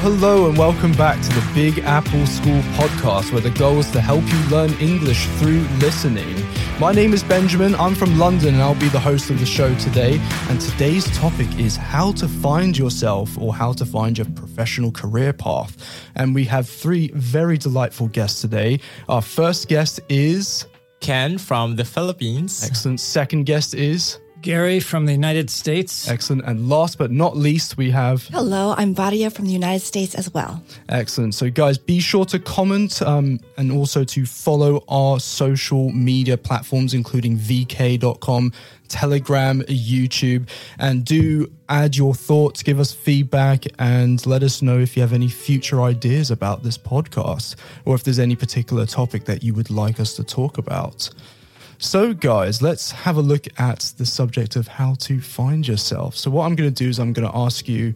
hello, and welcome back to the Big Apple School podcast, where the goal is to help you learn English through listening. My name is Benjamin, I'm from London, and I'll be the host of the show today. And today's topic is how to find yourself or how to find your professional career path. And we have three very delightful guests today. Our first guest is Ken from the Philippines. excellent, second guest is Gary from the United States. excellent, and last but not least, we have Hello, I'm Vadia from the United States as well. Excellent. So, guys, be sure to comment um, and also to follow our social media platforms, including vk.com, Telegram, YouTube, and do add your thoughts, give us feedback, and let us know if you have any future ideas about this podcast or if there's any particular topic that you would like us to talk about. So, guys, let's have a look at the subject of how to find yourself. So, what I'm going to do is I'm going to ask you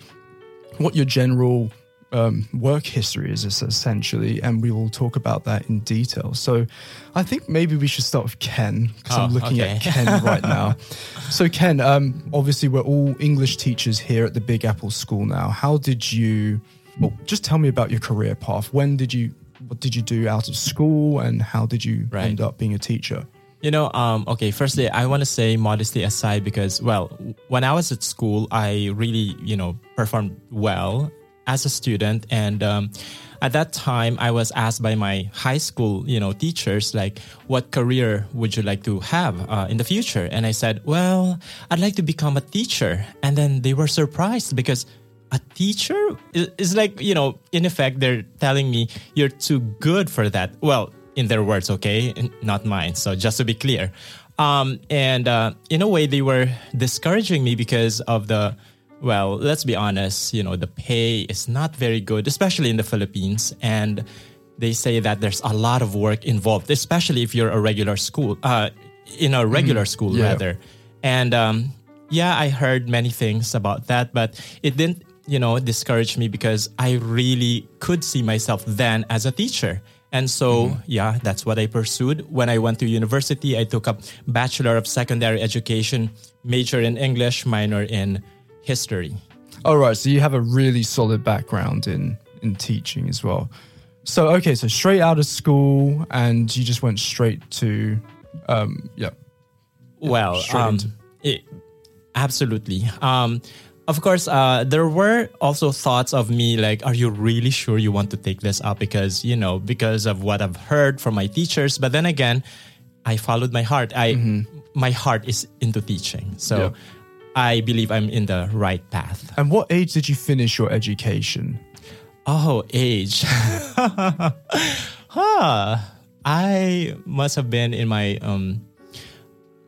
what your general um, work history is essentially, and we will talk about that in detail. So, I think maybe we should start with Ken because I'm Oh, looking at. Ken right now. So, Ken, um, obviously, we're all English teachers here at the Big Apple School now. How did you? Well, just tell me about your career path. When did you? What did you do out of school, and how did you Right. end up being a teacher? You know, um, okay, firstly, I want to say modesty aside because, well, when I was at school, I really, you know, performed well as a student. And um, at that time, I was asked by my high school, you know, teachers, like, what career would you like to have uh, in the future? And I said, well, I'd like to become a teacher. And then they were surprised because a teacher is, is like, you know, in effect, they're telling me you're too good for that. Well, in their words, okay, not mine. So just to be clear, um, and uh, in a way, they were discouraging me because of the, well, let's be honest, you know, the pay is not very good, especially in the Philippines, and they say that there's a lot of work involved, especially if you're a regular school, uh, in a regular school yeah. rather, and um, yeah, I heard many things about that, but it didn't, you know, discourage me because I really could see myself then as a teacher. And so, yeah, that's what I pursued. When I went to university, I took up Bachelor of Secondary Education, major in English, minor in history. All right, so you have a really solid background in in teaching as well. So okay, so straight out of school, and you just went straight to, um, yeah, Well, um, it, absolutely. Um, of course, uh, there were also thoughts of me like, are you really sure you want to take this up? Because, you know, because of what I've heard from my teachers. But then again, I followed my heart. I, my heart is into teaching. So Yeah. I believe I'm in the right path. And what age did you finish your education? Oh, age. huh. I must have been in my um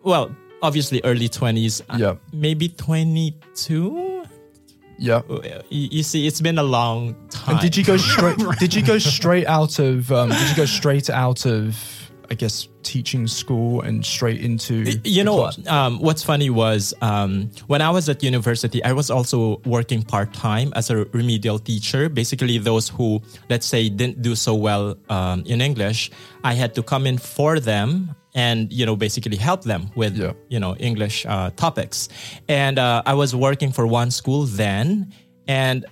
well, obviously early 20s. uh, Yeah. Maybe 22? Yeah. You, you see it's been a long time. And did you go straight? did you go straight out of? Um, did you go straight out of? I guess teaching school and straight into. you know what? Um, what's funny was um, when I was at university, I was also working part time as a remedial teacher. Basically, those who, let's say, didn't do so well um, in English, I had to come in for them and you know basically help them with Yeah. you know English uh, topics. And uh, I was working for one school then, and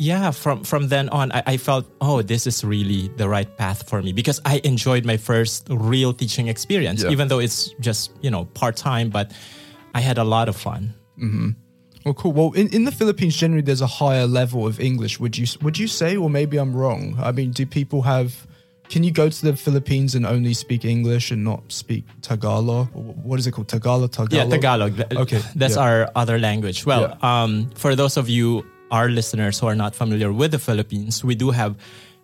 yeah from from then on I, I felt oh this is really the right path for me because i enjoyed my first real teaching experience Yeah. even though it's just you know part-time but i had a lot of fun Well, cool. Well, in, in the Philippines, generally, there's a higher level of English. Would you would you say, or maybe I'm wrong? I mean, do people have? Can you go to the Philippines and only speak English and not speak Tagalog? What is it called? Tagalog. Tagalog. yeah tagalog Okay, that's yeah. our other language well Yeah. um, for those of you our listeners who are not familiar with the philippines we do have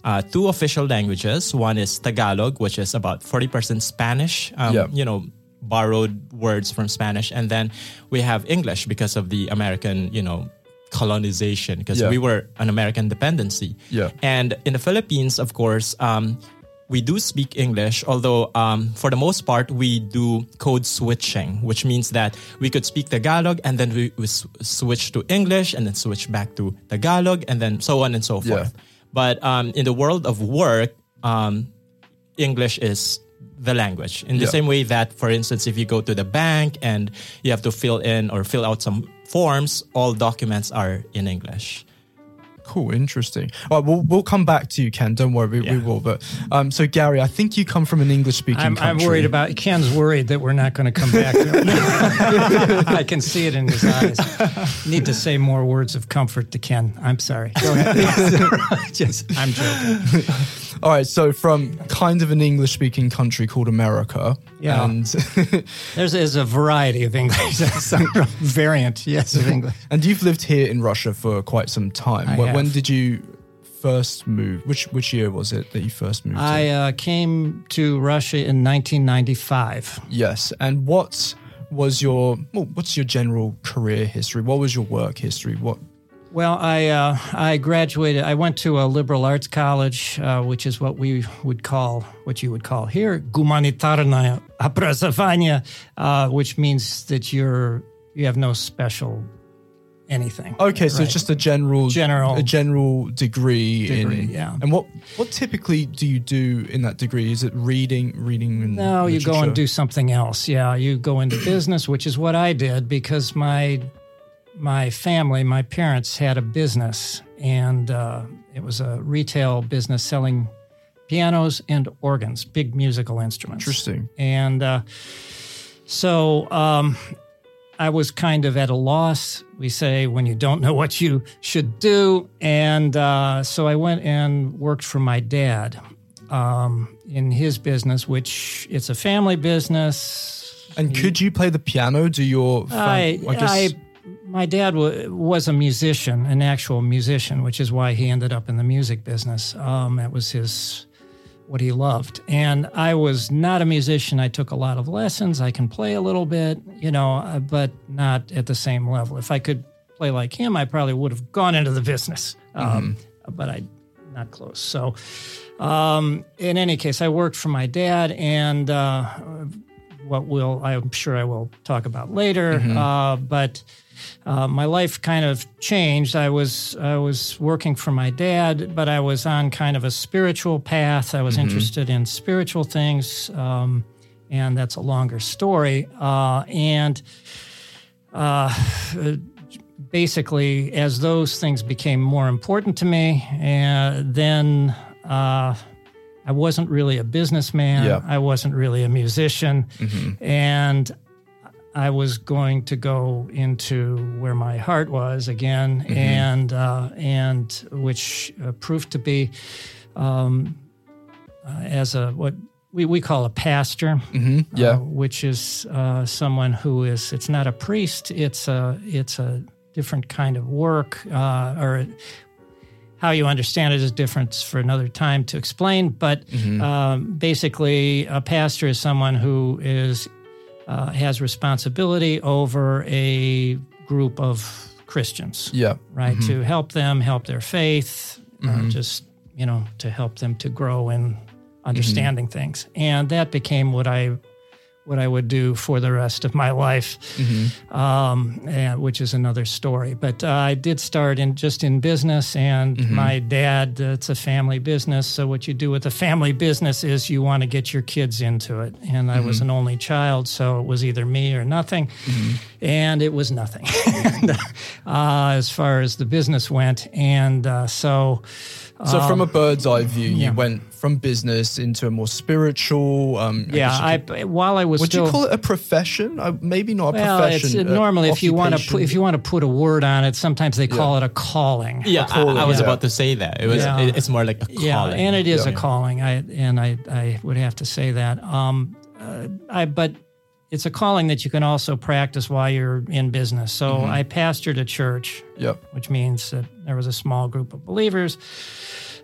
uh, two official languages one is tagalog which is about 40% spanish um, Yeah. you know borrowed words from spanish and then we have english because of the american you know colonization because Yeah. we were an american dependency Yeah. and in the philippines of course um, we do speak English, although um, for the most part we do code switching, which means that we could speak Tagalog and then we, we switch to English and then switch back to Tagalog and then so on and so Yeah. forth. But um, in the world of work, um, English is the language. In the Yeah. same way that, for instance, if you go to the bank and you have to fill in or fill out some forms, all documents are in English. Cool, interesting. All right, we'll we'll come back to you, Ken. Don't worry, we, we will. But um, so Gary, I think you come from an English speaking I'm, country. I'm worried about Ken's worried that we're not going to come back. I can see it in his eyes. Need to say more words of comfort to Ken. I'm sorry. Go ahead. Just, I'm joking. All right, so from kind of an English speaking country called America. Yeah. And There's, there's a variety of English, some variant, yes, of English. and you've lived here in Russia for quite some time. When, when did you first move? Which which year was it that you first moved? I uh, came to Russia in 1995. Yes. And what was your well, what's your general career history? What was your work history? What Well, I uh, I graduated. I went to a liberal arts college, uh, which is what we would call, what you would call here, гуманитарное образование, uh, which means that you're you have no special anything. Okay, so Right. it's just a general General- a general degree, Degree, in yeah. And what what typically do you do in that degree? Is it reading reading and No, you go literature? and do something else. Yeah, you go into business, which is what I did because my my family, my parents had a business, and uh, it was a retail business selling pianos and organs, big musical instruments. Interesting. And uh, so um, I was kind of at a loss, we say, when you don't know what you should do. And uh, so I went and worked for my dad um, in his business, which it's a family business. And could you play the piano? Do your fam- I, guess I, my dad wa was a musician, an actual musician, which is why he ended up in the music business. Um, that was his what he loved, and I was not a musician. I took a lot of lessons. I can play a little bit, you know, uh, but not at the same level. If I could play like him, I probably would have gone into the business, um, but I not close. So, um, in any case, I worked for my dad, and uh, what will I'm sure I will talk about later. Uh, but uh, my life kind of changed. I was I was working for my dad, but I was on kind of a spiritual path. I was interested in spiritual things, um, and that's a longer story. Uh, and uh, basically, as those things became more important to me, and then. Uh, I wasn't really a businessman. Yeah. I wasn't really a musician. And I was going to go into where my heart was again, and uh, and which uh, proved to be um, uh, as a what we, we call a pastor, yeah. uh, which is uh, someone who is it's not a priest, it's a it's a different kind of work, uh, or how you understand it is different for another time to explain. But um, basically, a pastor is someone who is uh, has responsibility over a group of Christians, yeah. right? To help them help their faith, uh, just you know, to help them to grow in understanding things, and that became what I what I would do for the rest of my life, um, and, which is another story. But uh, I did start in just in business, and my dad. Uh, it's a family business, so what you do with a family business is you want to get your kids into it. And I was an only child, so it was either me or nothing, and it was nothing and, uh, as far as the business went. And uh, so. So from a bird's eye view, Um, yeah. you went from business into a more spiritual. Um, Yeah, guess you I, while I was would still you call it a profession? Uh, maybe not a Well, profession. it's uh, normally if you want to put, if you want to put a word on it, sometimes they call it a calling. Yeah, I, calling, I was yeah. about to say that. It was. Yeah. It, it's more like a calling. Yeah, and it is Yeah. a calling. I and I I would have to say that. Um, uh, I but it's a calling that you can also practice while you're in business. So Mm-hmm. I pastored a church, Yep. which means that there was a small group of believers.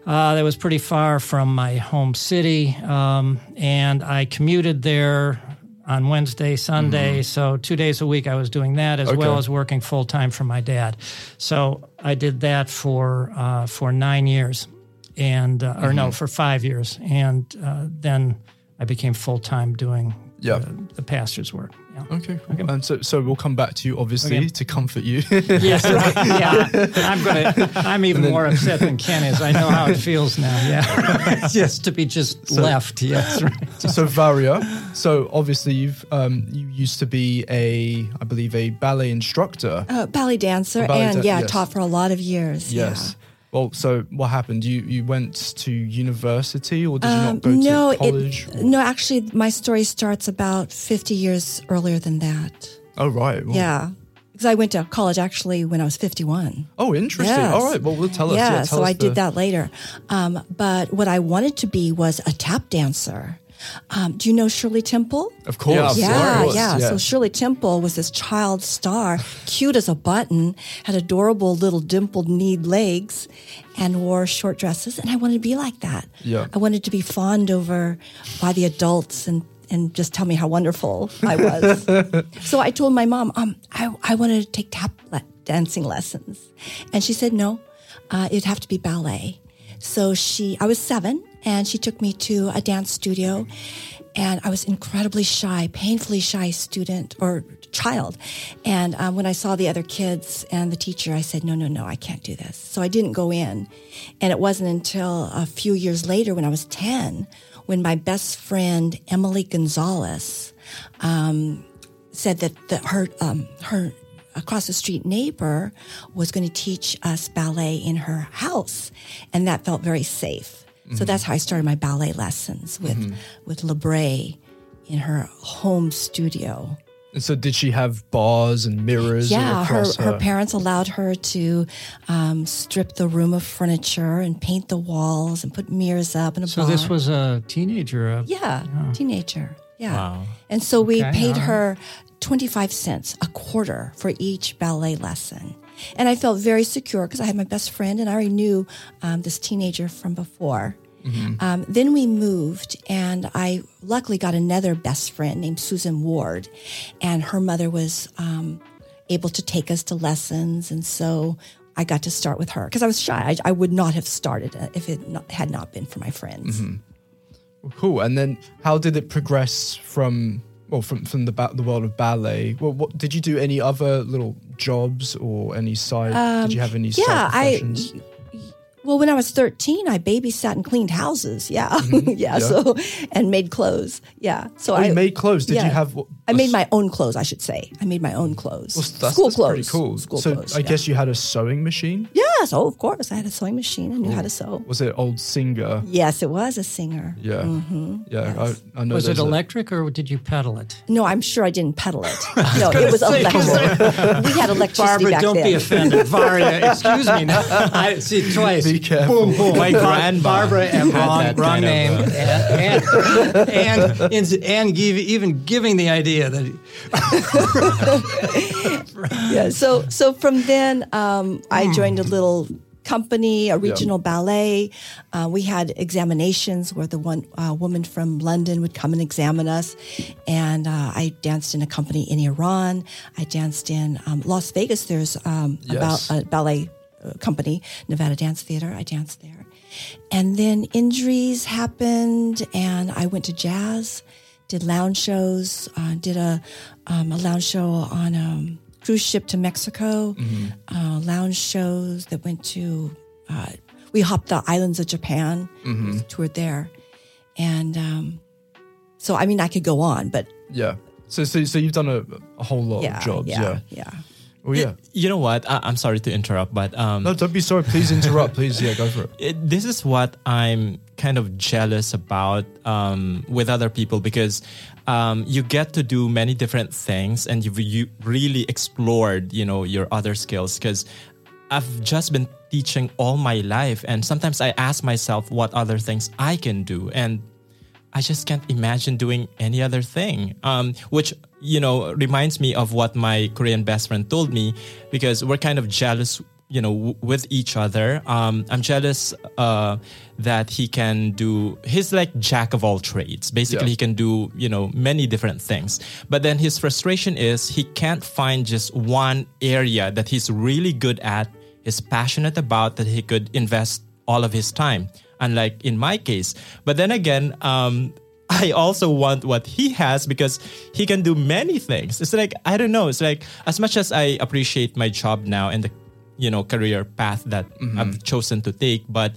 Uh, that was pretty far from my home city, um, and I commuted there on Wednesday, Sunday. So two days a week, I was doing that as well Mm-hmm. As working full time for my dad. So I did that for uh, for nine years, and uh, or Mm-hmm. no, for five years, and uh, then I became full time doing Yeah. the, the pastor's work. Yeah. Okay. cool. And so, so we'll come back to you, obviously, Okay. to comfort you. Yes, right. Yeah, I'm gonna. I'm even more upset than Ken is. I know how it feels now. Yeah, just to be just left. Yes, right. so Varia, so obviously you've um, you used to be a, I believe, a ballet instructor. Uh, ballet dancer, Ballet and dan- yeah, yes. taught for a lot of years. Yes. Well, so what happened? You you went to university, or did you not go Um, no, to college? It, no, actually, my story starts about 50 years earlier than that. oh, right. Well, Yeah. Because I went to college actually when I was 51. Oh, interesting. Yes. All right. Well, we'll tell us. Yeah, Yeah, tell so us I the- did that later. Um, but what I wanted to be was a tap dancer. Um, do you know Shirley Temple? Of course. Yeah, of Yeah, course, yeah. So Shirley Temple was this child star, cute as a button, had adorable little dimpled kneed legs, and wore short dresses. And I wanted to be like that. Yeah. I wanted to be fawned over by the adults and and just tell me how wonderful I was. so I told my mom, um, I, I wanted to take tap le- dancing lessons, and she said no, uh, it'd have to be ballet. So she, I was seven, and she took me to a dance studio, and I was incredibly shy, painfully shy student or child. And um, when I saw the other kids and the teacher, I said, no, no, no, I can't do this. So I didn't go in. And it wasn't until a few years later, when I was 10, when my best friend, Emily Gonzalez, um, said that, that her, um, her across the street neighbor was going to teach us ballet in her house. And that felt very safe. So that's how I started my ballet lessons with, with Lebre in her home studio. And so, did she have bars and mirrors? Yeah, her, across her parents allowed her to um, strip the room of furniture and paint the walls and put mirrors up and a So bar. this was a teenager. uh, yeah, teenager. Yeah. Wow. And so we Okay, paid all right. her 25 cents a quarter for each ballet lesson. And I felt very secure because I had my best friend and I already knew um, this teenager from before. Um, then we moved, and I luckily got another best friend named Susan Ward, and her mother was um, able to take us to lessons, and so I got to start with her because I was shy. I, I would not have started if it not, had not been for my friends. Cool. And then, how did it progress from well, from from the ba- the world of ballet? Well, what did you do? Any other little jobs or any side? did you have any side Um, yeah, I. Well, when I was 13, I babysat and cleaned houses. Yeah. yeah. Mm-hmm. Yeah. So, and made clothes. Yeah. So oh, I you made clothes. Did yeah. you have? what- I made my own clothes, I should say. I made my own clothes. Well, that's, School that's clothes. pretty cool. School so clothes. I yeah. guess you had a sewing machine. Yes. Oh, of course. I had a sewing machine. I knew how to sew. Was it old Singer? Yes, it was a Singer. Yeah, Mm-hmm. yeah. I, I know. Was it there's a- electric or did you pedal it? No, I'm sure I didn't pedal it. No, it was electric. we had electricity Barbara, back don't then. be offended. Varia, excuse me. Now. I see twice. Be careful. Boom, boom. My grandma Barbara and had wrong, wrong kind of, name, uh, and and and, and give, even giving the idea that yeah. So so from then, um, I joined a little company, a regional ballet. Uh, we had examinations where the one uh, woman from London would come and examine us, and uh, I danced in a company in Iran. I danced in um, Las Vegas. There's um, a, bal- a ballet uh, company, Nevada Dance Theater. I danced there, and then injuries happened, and I went to jazz. Did lounge shows. Uh, did a um, a lounge show on a cruise ship to Mexico. Uh, lounge shows that went to. Uh, we hopped the islands of Japan. Toured there, and um, so I mean I could go on, but Yeah. So, so, so you've done a, a whole lot yeah, of jobs. yeah, Yeah. yeah. Oh, yeah. You know what? I, I'm sorry to interrupt, but um, No, don't be sorry. Please interrupt. Please, yeah, go for it. it, this is what I'm kind of jealous about um, with other people because um, you get to do many different things and you've you really explored, you know, your other skills. Because I've just been teaching all my life, and sometimes I ask myself what other things I can do, and I just can't imagine doing any other thing. Um, which you know reminds me of what my Korean best friend told me because we're kind of jealous, you know, w- with each other. Um, I'm jealous uh, that he can do. He's like jack of all trades. Basically, Yeah. he can do you know many different things. But then his frustration is he can't find just one area that he's really good at, is passionate about that he could invest all of his time unlike in my case. But then again, um, I also want what he has because he can do many things. It's like I don't know. It's like as much as I appreciate my job now and the you know career path that mm-hmm. I've chosen to take, but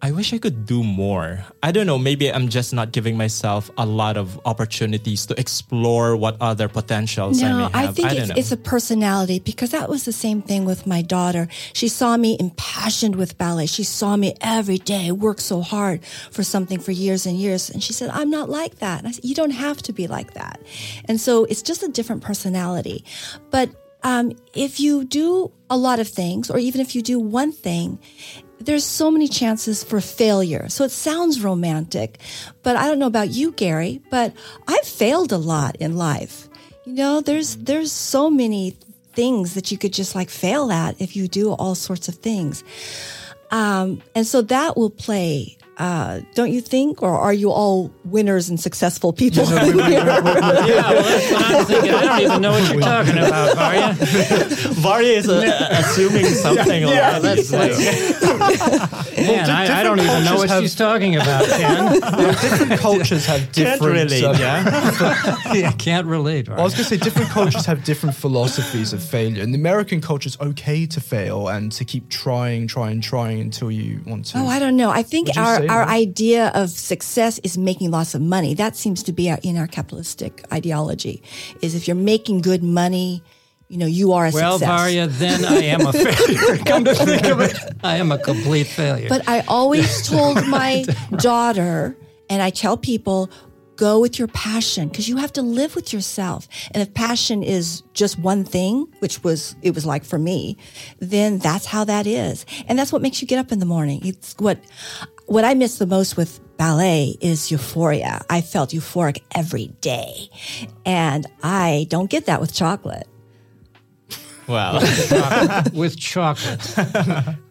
I wish I could do more. I don't know. Maybe I'm just not giving myself a lot of opportunities to explore what other potentials I may No, have. I think don't it's, know. it's a personality because that was the same thing with my daughter. She saw me impassioned with ballet. She saw me every day work so hard for something for years and years. And she said, I'm not like that. And I said, You don't have to be like that. And so it's just a different personality. But um, if you do a lot of things, or even if you do one thing, there's so many chances for failure. So it sounds romantic, but I don't know about you, Gary, but I've failed a lot in life. You know, there's there's so many things that you could just like fail at if you do all sorts of things. Um, and so that will play, uh, don't you think? Or are you all winners and successful people? Yeah, well, that's what I'm thinking. I don't even know what you're talking about, Varya. Varya is uh, assuming something Yeah, like that's Man, I, I don't even know what have- she's talking about, Ken. different cultures have different... Can't different. relate, um, yeah. I can't relate. I was going to say different cultures have different philosophies of failure. In the American culture, it's okay to fail and to keep trying, trying, trying until you want to. Oh, I don't know. I think Would our, say our idea of success is making lots of money. That seems to be our, in our capitalistic ideology. Is if you're making good money, you know, you are a well, success. Well, Varya, then I am a failure. Come to think of it, I am a complete failure. But I always told my daughter, and I tell people, go with your passion because you have to live with yourself. And if passion is just one thing, which was it was like for me, then that's how that is. And that's what makes you get up in the morning. It's what what I miss the most with ballet is euphoria. I felt euphoric every day. And I don't get that with chocolate. Well, with chocolate.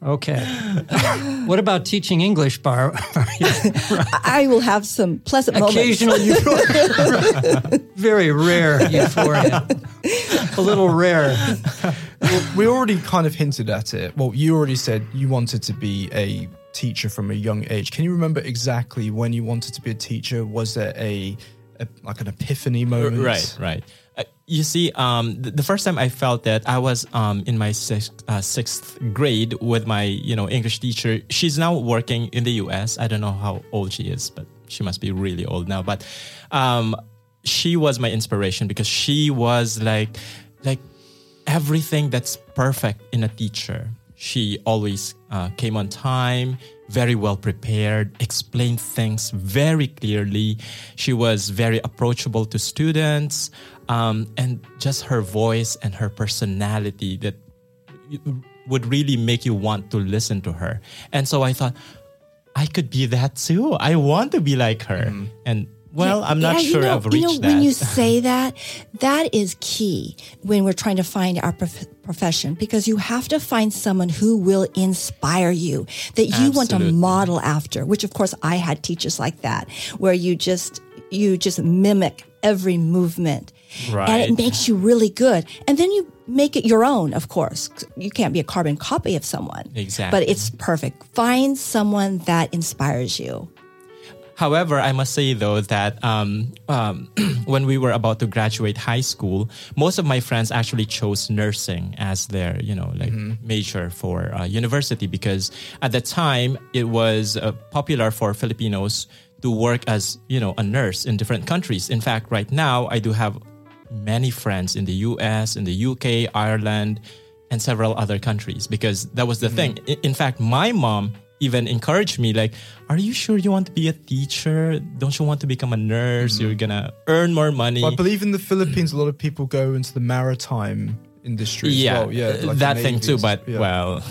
Okay. What about teaching English, Bar? I will have some pleasant moments. Occasional euphoria. Very rare euphoria. A little rare. we already kind of hinted at it. Well, you already said you wanted to be a teacher from a young age. Can you remember exactly when you wanted to be a teacher? Was there a, a like an epiphany moment? right, right. Uh, you see, um, the, the first time I felt that I was um, in my sixth, uh, sixth grade with my, you know, English teacher. She's now working in the U.S. I don't know how old she is, but she must be really old now. But um, she was my inspiration because she was like, like everything that's perfect in a teacher. She always uh, came on time, very well prepared, explained things very clearly. She was very approachable to students, um, and just her voice and her personality that would really make you want to listen to her. And so I thought, I could be that too. I want to be like her. And well, I'm not Yeah, you sure know, I've reached you know, that. When you say that, that is key when we're trying to find our prof- profession because you have to find someone who will inspire you that you want to model after. Which, of course, I had teachers like that where you just you just mimic every movement, and it makes you really good. And then you make it your own. Of course, you can't be a carbon copy of someone. Exactly. but it's perfect. Find someone that inspires you. However, I must say though that um, um, when we were about to graduate high school, most of my friends actually chose nursing as their, you know, like major for uh, university because at the time it was uh, popular for Filipinos to work as, you know, a nurse in different countries. In fact, right now I do have many friends in the US, in the UK, Ireland, and several other countries because that was the thing. I- In fact, my mom even encouraged me like, "Are you sure you want to be a teacher? Don't you want to become a nurse? Mm-hmm. You're gonna earn more money." I believe in the Philippines, a lot of people go into the maritime industry. as yeah, well. yeah, like that thing too. But Yeah. well,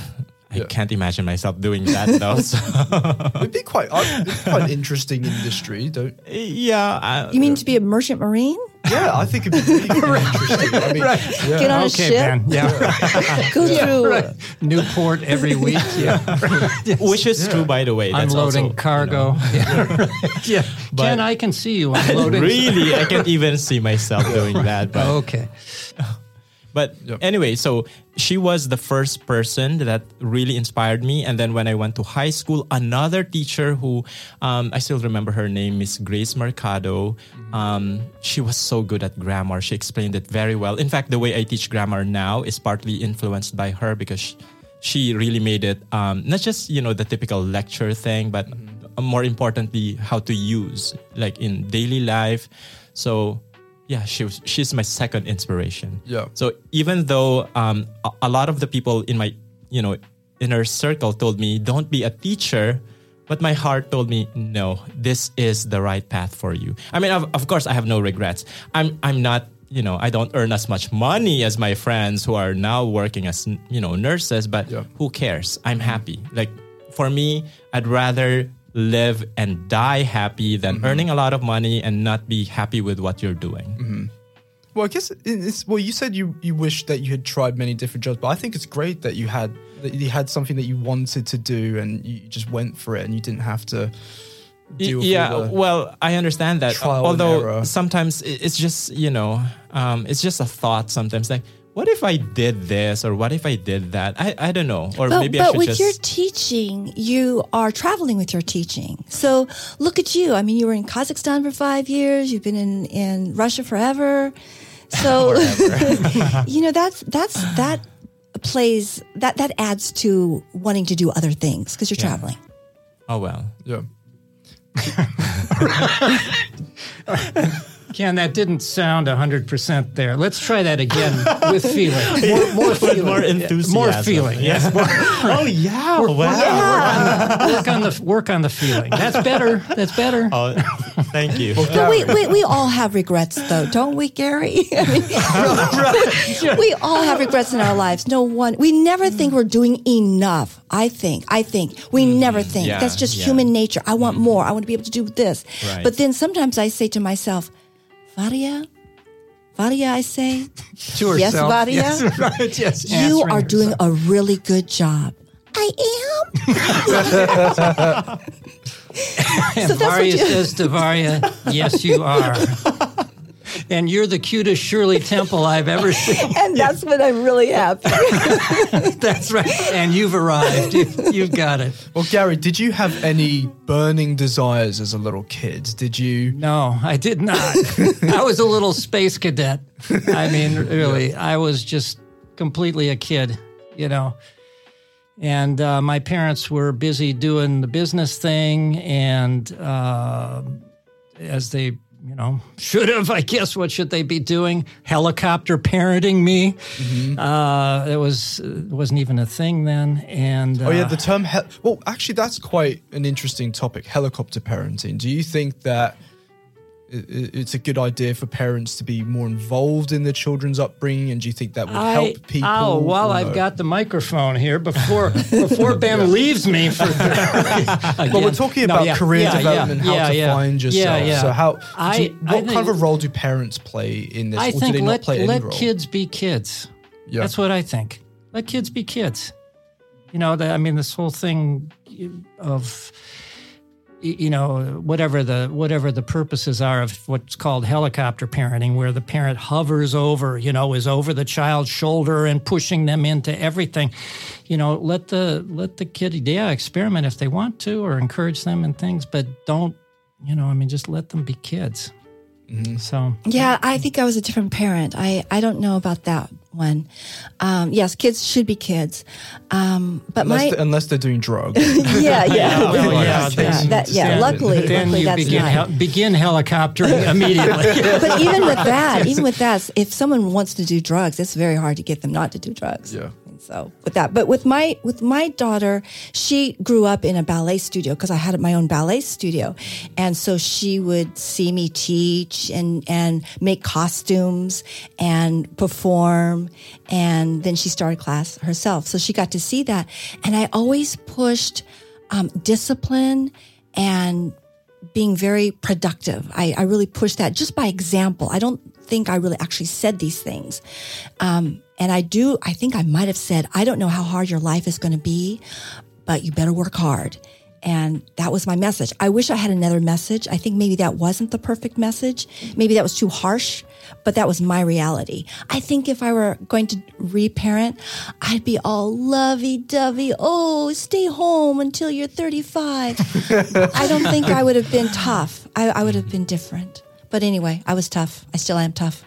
I Yeah. can't imagine myself doing that though. So, it'd be quite, uh, it'd be quite an interesting industry. Don't? yeah, I, You mean to be a merchant marine? Yeah, I think it'd be really interesting. I mean, yeah. Get on a Okay, ship, Ben. Yeah. go through. Newport every week. Yeah. which is true by the way. That's Unloading also, cargo. Yeah. yeah. But- Ken, I can see you unloading. really, I can't even see myself doing that. But Okay. But anyway, so she was the first person that really inspired me. And then when I went to high school, another teacher who um, I still remember her name, Miss Grace Mercado. Um, she was so good at grammar. She explained it very well. In fact, the way I teach grammar now is partly influenced by her because sh- she really made it um, not just you know the typical lecture thing, but more importantly, how to use like in daily life. So yeah, she was, she's my second inspiration. Yeah. So even though um, a, a lot of the people in my you know inner circle told me don't be a teacher, but my heart told me no, this is the right path for you. I mean, of, of course, I have no regrets. I'm I'm not you know I don't earn as much money as my friends who are now working as you know nurses, but Yeah. who cares? I'm happy. Like for me, I'd rather live and die happy than earning a lot of money and not be happy with what you're doing. Well, I guess it's well. You said you you wish that you had tried many different jobs, but I think it's great that you had that you had something that you wanted to do and you just went for it and you didn't have to. Yeah well i understand that although sometimes it's just you know um, it's just a thought sometimes like what if i did this or what if i did that i, I don't know or But, maybe i but should with just your teaching, you are traveling with your teaching. So look at you. I mean, you were in Kazakhstan for five years. You've been in, in Russia forever. So you know that's that's that plays that that adds to wanting to do other things because you're traveling. oh well Yeah. Ken, that didn't sound 100% there. Let's try that again with feeling. More, more feeling. more enthusiasm. More feeling. Yes. More, oh yeah wow work on the work on the feeling. That's better. That's better. oh, thank you But we, we, we all have regrets, though, don't we, Gary? I mean, we all have regrets in our lives. No one. We never think we're doing enough. I think. I think we mm-hmm. never think. Yeah, That's just yeah. human nature. I want mm-hmm. more. I want to be able to do this. Right. But then sometimes I say to myself, Vadia, Varia, I say, To Yes, Varia. Yes, right. Yes. you Answering are doing herself. a really good job. I am. So that's what Varia you- says to Varia, yes, you are. And you're the cutest Shirley Temple I've ever seen. And that's when I'm really happy. That's right. And you've arrived. You, you've got it. Well, Gary, did you have any burning desires as a little kid? Did you? No, I did not. I was a little space cadet. I mean, really, I was just completely a kid, you know. And uh, my parents were busy doing the business thing, and uh, as they, you know, should have, I guess, what should they be doing? Helicopter parenting me. Uh, it was it wasn't even a thing then. And Oh yeah, uh, the term. Hel- well, actually, that's quite an interesting topic. Helicopter parenting. Do you think that it's a good idea for parents to be more involved in their children's upbringing, and do you think that would I, help people? Oh, while or I've no? got the microphone here, before before Ben leaves me for. Well, we're talking about career development, how to find yourself. Yeah, yeah. So, how? I- you- I what kind of a role do parents play in this, I or do think they not let any let role? kids be kids. Yeah. That's what I think. Let kids be kids. You know, the, I mean, this whole thing of you know whatever the whatever the purposes are of what's called helicopter parenting where the parent hovers over you know is over the child's shoulder and pushing them into everything. You know let the let the kid yeah experiment if they want to or encourage them in things but don't you know i mean just let them be kids so Yeah, I think I was a different parent. I, I don't know about that one. Um, yes, kids should be kids. Um, but unless, my they, unless they're doing drugs. yeah, yeah, well, yeah, yeah, that, yeah. Luckily, then luckily you that's begin not. hel- begin helicoptering immediately. but even with that, even with that, if someone wants to do drugs, it's very hard to get them not to do drugs. Yeah. So with that, but with my with my daughter, she grew up in a ballet studio because I had my own ballet studio, and so she would see me teach and and make costumes and perform, and then she started class herself. So she got to see that, and I always pushed um, discipline and being very productive. I, I really pushed that just by example. I don't think I really actually said these things. Um, and I do, I think I might have said, I don't know how hard your life is going to be, but you better work hard. And that was my message. I wish I had another message. I think maybe that wasn't the perfect message. Maybe that was too harsh, but that was my reality. I think if I were going to reparent, I'd be all lovey dovey. Oh, stay home until you're 35. I don't think I would have been tough. I, I would have been different. But anyway, I was tough. I still am tough.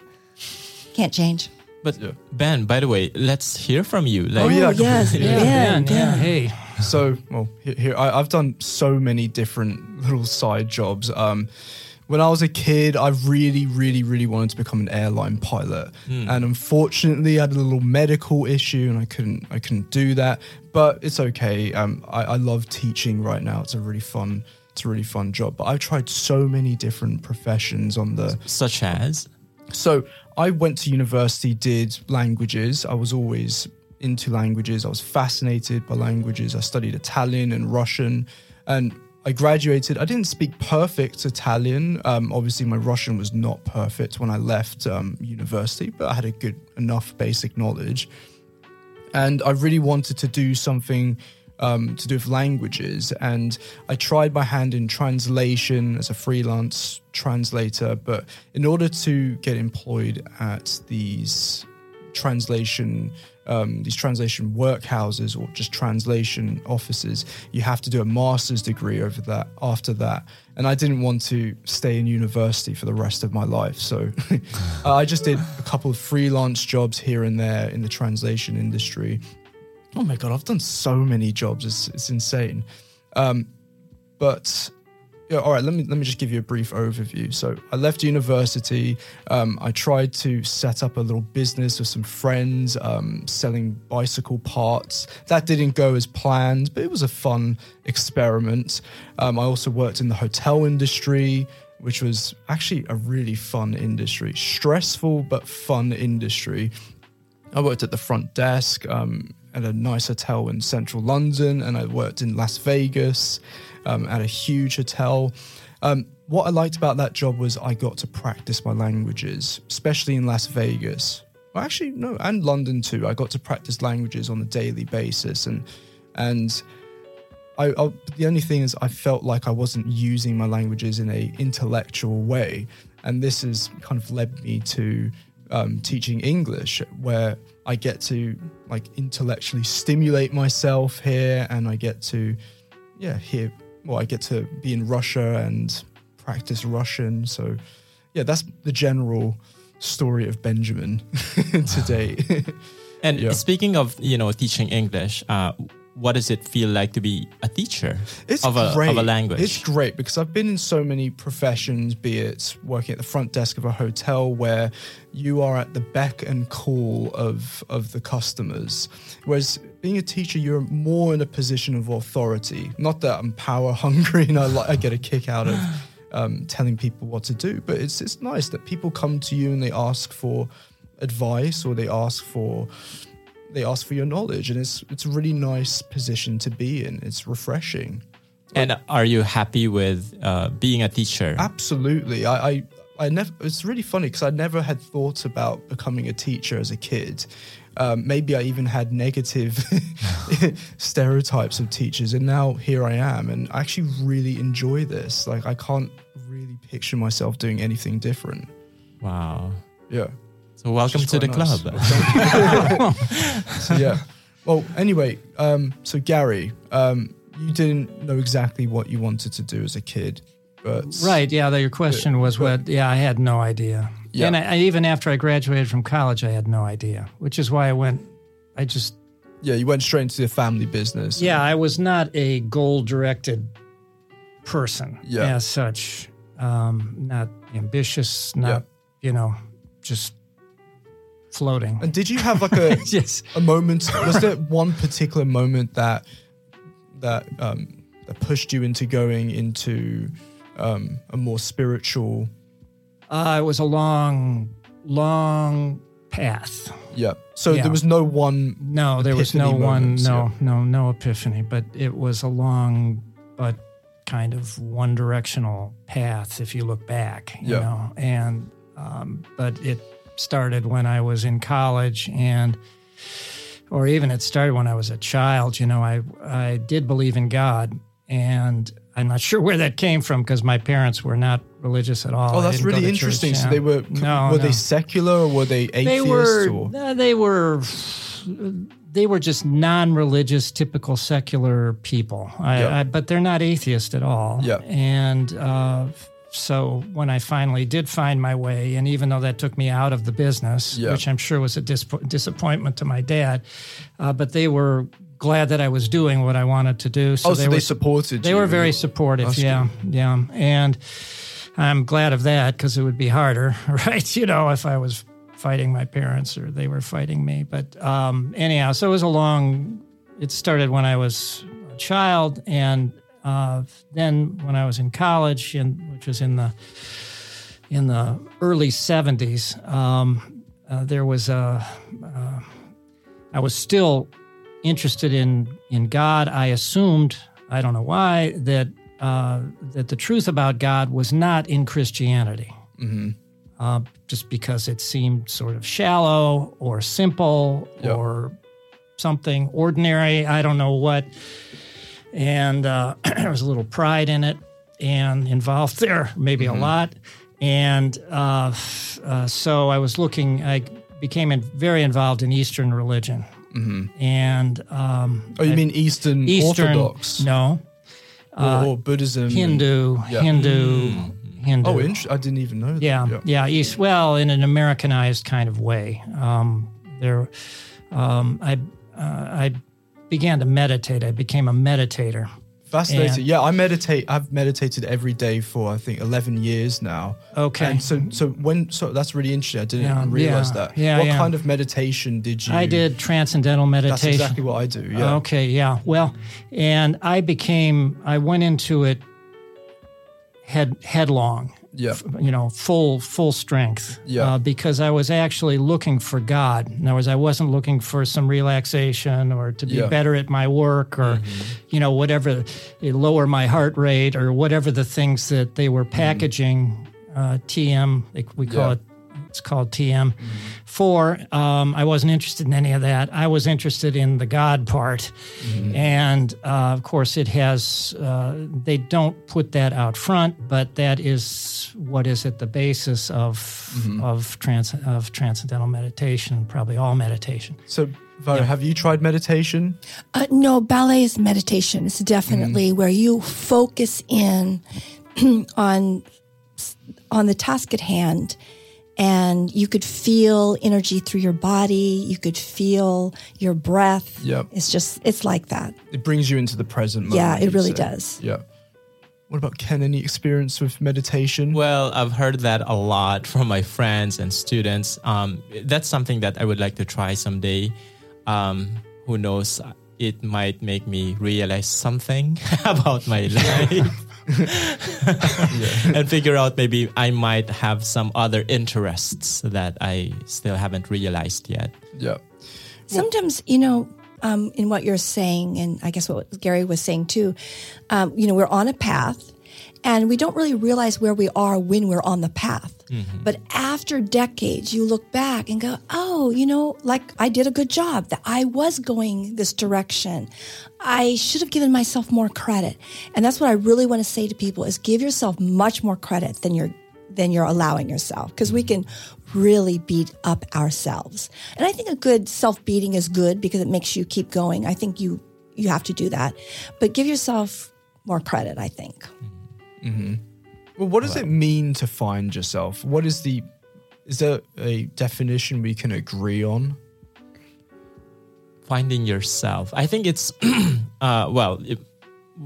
Can't change. But Yeah. Ben, by the way, let's hear from you. Like, Oh, yeah, Oh, yes, completely. Ben, Ben, yeah, Ben. hey. So, well, here, here I, I've done so many different little side jobs. Um, when I was a kid, I really, really, really wanted to become an airline pilot, and unfortunately, I had a little medical issue, and I couldn't, I couldn't do that. But it's okay. Um, I, I love teaching right now. It's a really fun, it's a really fun job. But I've tried so many different professions on the such as so I went to university, did languages. I was always into languages. I was fascinated by languages. I studied Italian and Russian, and I graduated. I didn't speak perfect Italian. Um, obviously, my Russian was not perfect when I left um, university, but I had a good enough basic knowledge. And I really wanted to do something um, to do with languages. And I tried my hand in translation as a freelance translator. But in order to get employed at these translation um, these translation workhouses or just translation offices, you have to do a master's degree over that after that. And I didn't want to stay in university for the rest of my life. So I just did a couple of freelance jobs here and there in the translation industry. Oh my God, I've done so many jobs. It's, it's insane. Um, but yeah, all right, let me let me just give you a brief overview. So I left university. Um, I tried to set up a little business with some friends, um, selling bicycle parts. That didn't go as planned, but it was a fun experiment. Um, I also worked in the hotel industry, which was actually a really fun industry, stressful but fun industry. I worked at the front desk um, at a nice hotel in central London, and I worked in Las Vegas um, at a huge hotel. Um, what I liked about that job was I got to practice my languages, especially in Las Vegas. Well, actually, no, and London too. I got to practice languages on a daily basis, and and I, I the only thing is I felt like I wasn't using my languages in a intellectual way, and this has kind of led me to um, teaching English, where I get to like intellectually stimulate myself here, and I get to yeah hear well I get to be in Russia and practice Russian. So yeah, that's the general story of Benjamin today. And Yeah. speaking of you know teaching English, uh, what does it feel like to be a teacher It's of a great. of a language? It's great because I've been in so many professions, be it working at the front desk of a hotel where you are at the beck and call of of the customers. Whereas being a teacher, you're more in a position of authority. Not that I'm power hungry and I like I get a kick out of um, telling people what to do, but it's it's nice that people come to you and they ask for advice or they ask for they ask for your knowledge and it's it's a really nice position to be in. It's refreshing. and are you happy with uh, being a teacher? Absolutely. I, I, I never, it's really funny because I never had thought about becoming a teacher as a kid. Um, maybe I even had negative stereotypes of teachers, and now here I am, and I actually really enjoy this. Like, I can't really picture myself doing anything different. Wow. Yeah. So welcome to the quite club. So, yeah. Well, anyway, um, so Gary, um, you didn't know exactly what you wanted to do as a kid, but Right. Yeah. Your question was what? Yeah, I had no idea. Yeah. And I, I, even after I graduated from college, I had no idea, which is why I went. I just yeah, you went straight into the family business. yeah, I was not a goal directed person Yeah. as such. Um, not ambitious. Not you know, just floating. And did you have like a Yes. a moment? Was there one particular moment that that um, that pushed you into going into um, a more spiritual? Uh, it was a long, long path. Yeah. So Yeah. there was no one. No, there was no Epiphany one, no, no, no epiphany, but it was a long, but kind of one directional path if you look back, you Yeah. know. And, um, but it started when I was in college and, or even it started when I was a child, you know, I, I did believe in God and I'm not sure where that came from because my parents were not religious at all. Oh, that's really to church, interesting. So they were No, were no. they secular or were they atheists? They were or? uh, they were they were just non-religious, typical secular people. I, Yeah. I, but they're not atheist at all. Yeah. And uh, so when I finally did find my way, and even though that took me out of the business, Yeah. which I'm sure was a dis- disappointment to my dad, uh, but they were glad that I was doing what I wanted to do. So oh, so they they, were supported they you. were very supportive. That's yeah, yeah, and I'm glad of that because it would be harder, right? You know, if I was fighting my parents or they were fighting me. But um, anyhow, so it was a long. It started when I was a child, and uh, then when I was in college, and which was in the in the early '70s, um, uh, there was a. Uh, I was still interested in in God. I assumed, I don't know why, that uh, that the truth about God was not in Christianity, uh, just because it seemed sort of shallow or simple Yeah. or something ordinary. I don't know what, and uh, there was a little pride in it and involved there, maybe a lot. And uh, uh, so I was looking. I became in, very involved in Eastern religion, and um, Oh, you mean Eastern, Eastern Orthodox no or, or Buddhism? Hindu, Yeah. Hindu, Hindu. Oh, int- I didn't even know. That. yeah, yeah, East. Well, in an Americanized kind of way. Um, there, um, I, uh, I began to meditate. I became a meditator. Fascinating. And- yeah, I meditate. I've meditated every day for I think eleven years now. Okay. And so, so when so that's really interesting. I didn't Yeah, realize yeah, that. yeah, what yeah. kind of meditation did you? I did transcendental meditation. That's exactly what I do. Yeah. Okay, yeah. Well, and I became. I went into it head headlong. Yeah. you know, full full strength. Yeah. Uh, because I was actually looking for God. In other words, I wasn't looking for some relaxation or to be Yeah. better at my work or, you know, whatever, eh, lower my heart rate or whatever the things that they were packaging. Uh, TM, we call Yeah. it. It's called TM. For um, I wasn't interested in any of that. I was interested in the God part, and uh, of course, it has. Uh, they don't put that out front, but that is what is at the basis of of trans of transcendental meditation, probably all meditation. So, Varya, have you tried meditation? Uh, no, ballet is meditation. It's definitely where you focus in on on the task at hand, and you could feel energy through your body. You could feel your breath. Yep. It's just it's like that. It brings you into the present moment. Yeah, it really say. does. Yeah. What about Ken? Any experience with meditation? Well, I've heard that a lot from my friends and students. Um, that's something that I would like to try someday. Um, who knows? It might make me realize something about my life and figure out maybe I might have some other interests that I still haven't realized yet. yeah. Sometimes, you know, um, in what you're saying, and I guess what Gary was saying too, um, you know, we're on a path and we don't really realize where we are when we're on the path. Mm-hmm. But after decades, you look back and go, oh, you know, like I did a good job, that I was going this direction. I should have given myself more credit. And that's what I really want to say to people is give yourself much more credit than you're than you're allowing yourself because we can really beat up ourselves. And I think a good self-beating is good because it makes you keep going. I think you you have to do that. But give yourself more credit, I think. Mm-hmm. Well, what does it mean to find yourself? What is the is there a definition we can agree on? finding yourself. I think it's, uh, well, it,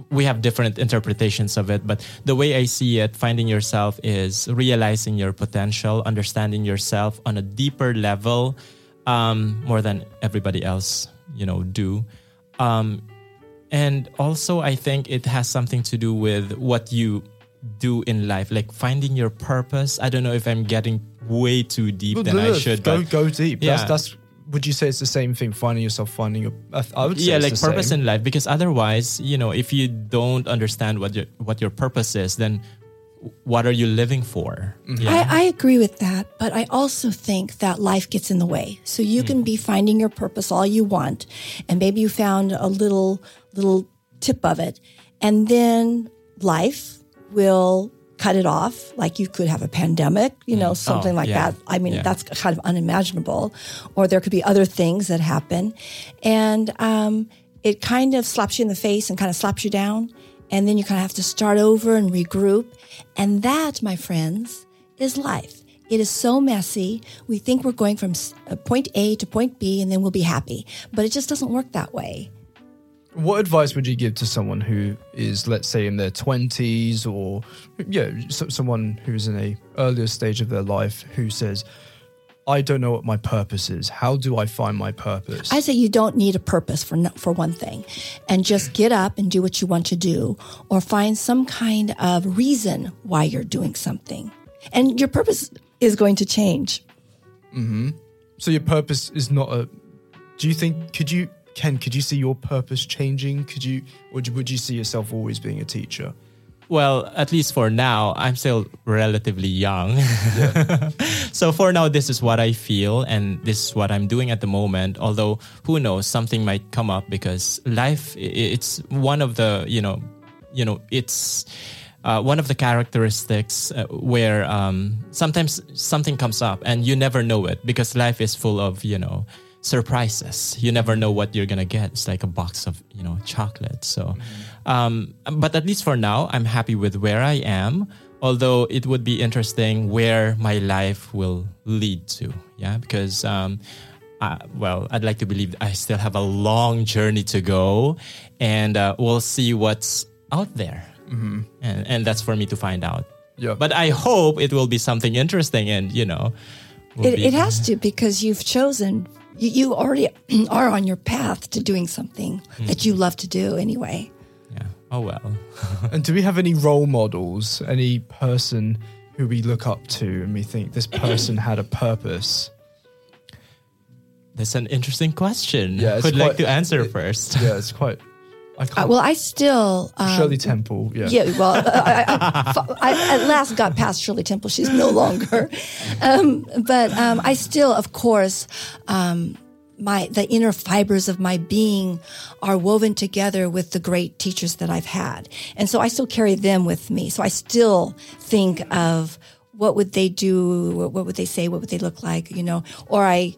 we have different interpretations of it, but the way I see it, finding yourself is realizing your potential, understanding yourself on a deeper level, um, more than everybody else, you know, do. Um, and also, I think it has something to do with what you do in life, like finding your purpose. I don't know if I'm getting way too deep Well, than I should. go but go deep. Yeah. That's that's. Would you say it's the same thing? Finding yourself, finding your. I, I would say yeah like purpose same. in life because otherwise you know if you don't understand what your what your purpose is then what are you living for mm-hmm. yeah I, I agree with that, but I also think that life gets in the way. So you can mm. be finding your purpose all you want, and maybe you found a little little tip of it, and then life will cut it off. Like you could have a pandemic, you know, something like yeah. that. I mean, Yeah. that's kind of unimaginable, or there could be other things that happen, and um, it kind of slaps you in the face and kind of slaps you down. and then you kind of have to start over and regroup. And that, my friends, is life. It is so messy. We think we're going from uh, point A to point B and then we'll be happy, but it just doesn't work that way. What advice would you give to someone who is, let's say, in their twenties, or yeah, so, someone who's in a earlier stage of their life who says, "I don't know what my purpose is. How do I find my purpose?" I say you don't need a purpose for no, for one thing, and just get up and do what you want to do, or find some kind of reason why you're doing something, and your purpose is going to change. Hmm. so your purpose is not a. Do you think? Could you, Ken? Could you see your purpose changing? Could you, would you, would you see yourself always being a teacher? Well, at least for now, I'm still relatively young. so for now, this is what I feel and this is what I'm doing at the moment. Although who knows, something might come up because life, it's one of the, you know, you know, it's uh, one of the characteristics uh, where um, sometimes something comes up and you never know it because life is full of, you know, surprises. You never know what you're gonna get. It's like a box of you know chocolate. So, um, but at least for now, I'm happy with where I am. Although it would be interesting where my life will lead to. Yeah, because um, uh, well, I'd like to believe I still have a long journey to go, and uh, we'll see what's out there. Mm-hmm. And, and that's for me to find out. Yeah. But I hope it will be something interesting, and you know, It, be- it has to because you've chosen. You, you already are on your path to doing something hmm. that you love to do anyway. Yeah. Oh well. And do we have any role models? Any person who we look up to and we think this person had a purpose? That's an interesting question. Yeah, it's Who'd like to answer it- first? Yeah, it's quite. I Uh, can't. well, I still. Um, Shirley Temple. Yeah. Yeah, well, I, I, I, at last got past Shirley Temple. She's no longer, um, but um, I still, of course, um, my the inner fibers of my being are woven together with the great teachers that I've had, and so I still carry them with me. So I still think of what would they do, what would they say, what would they look like, you know, or I.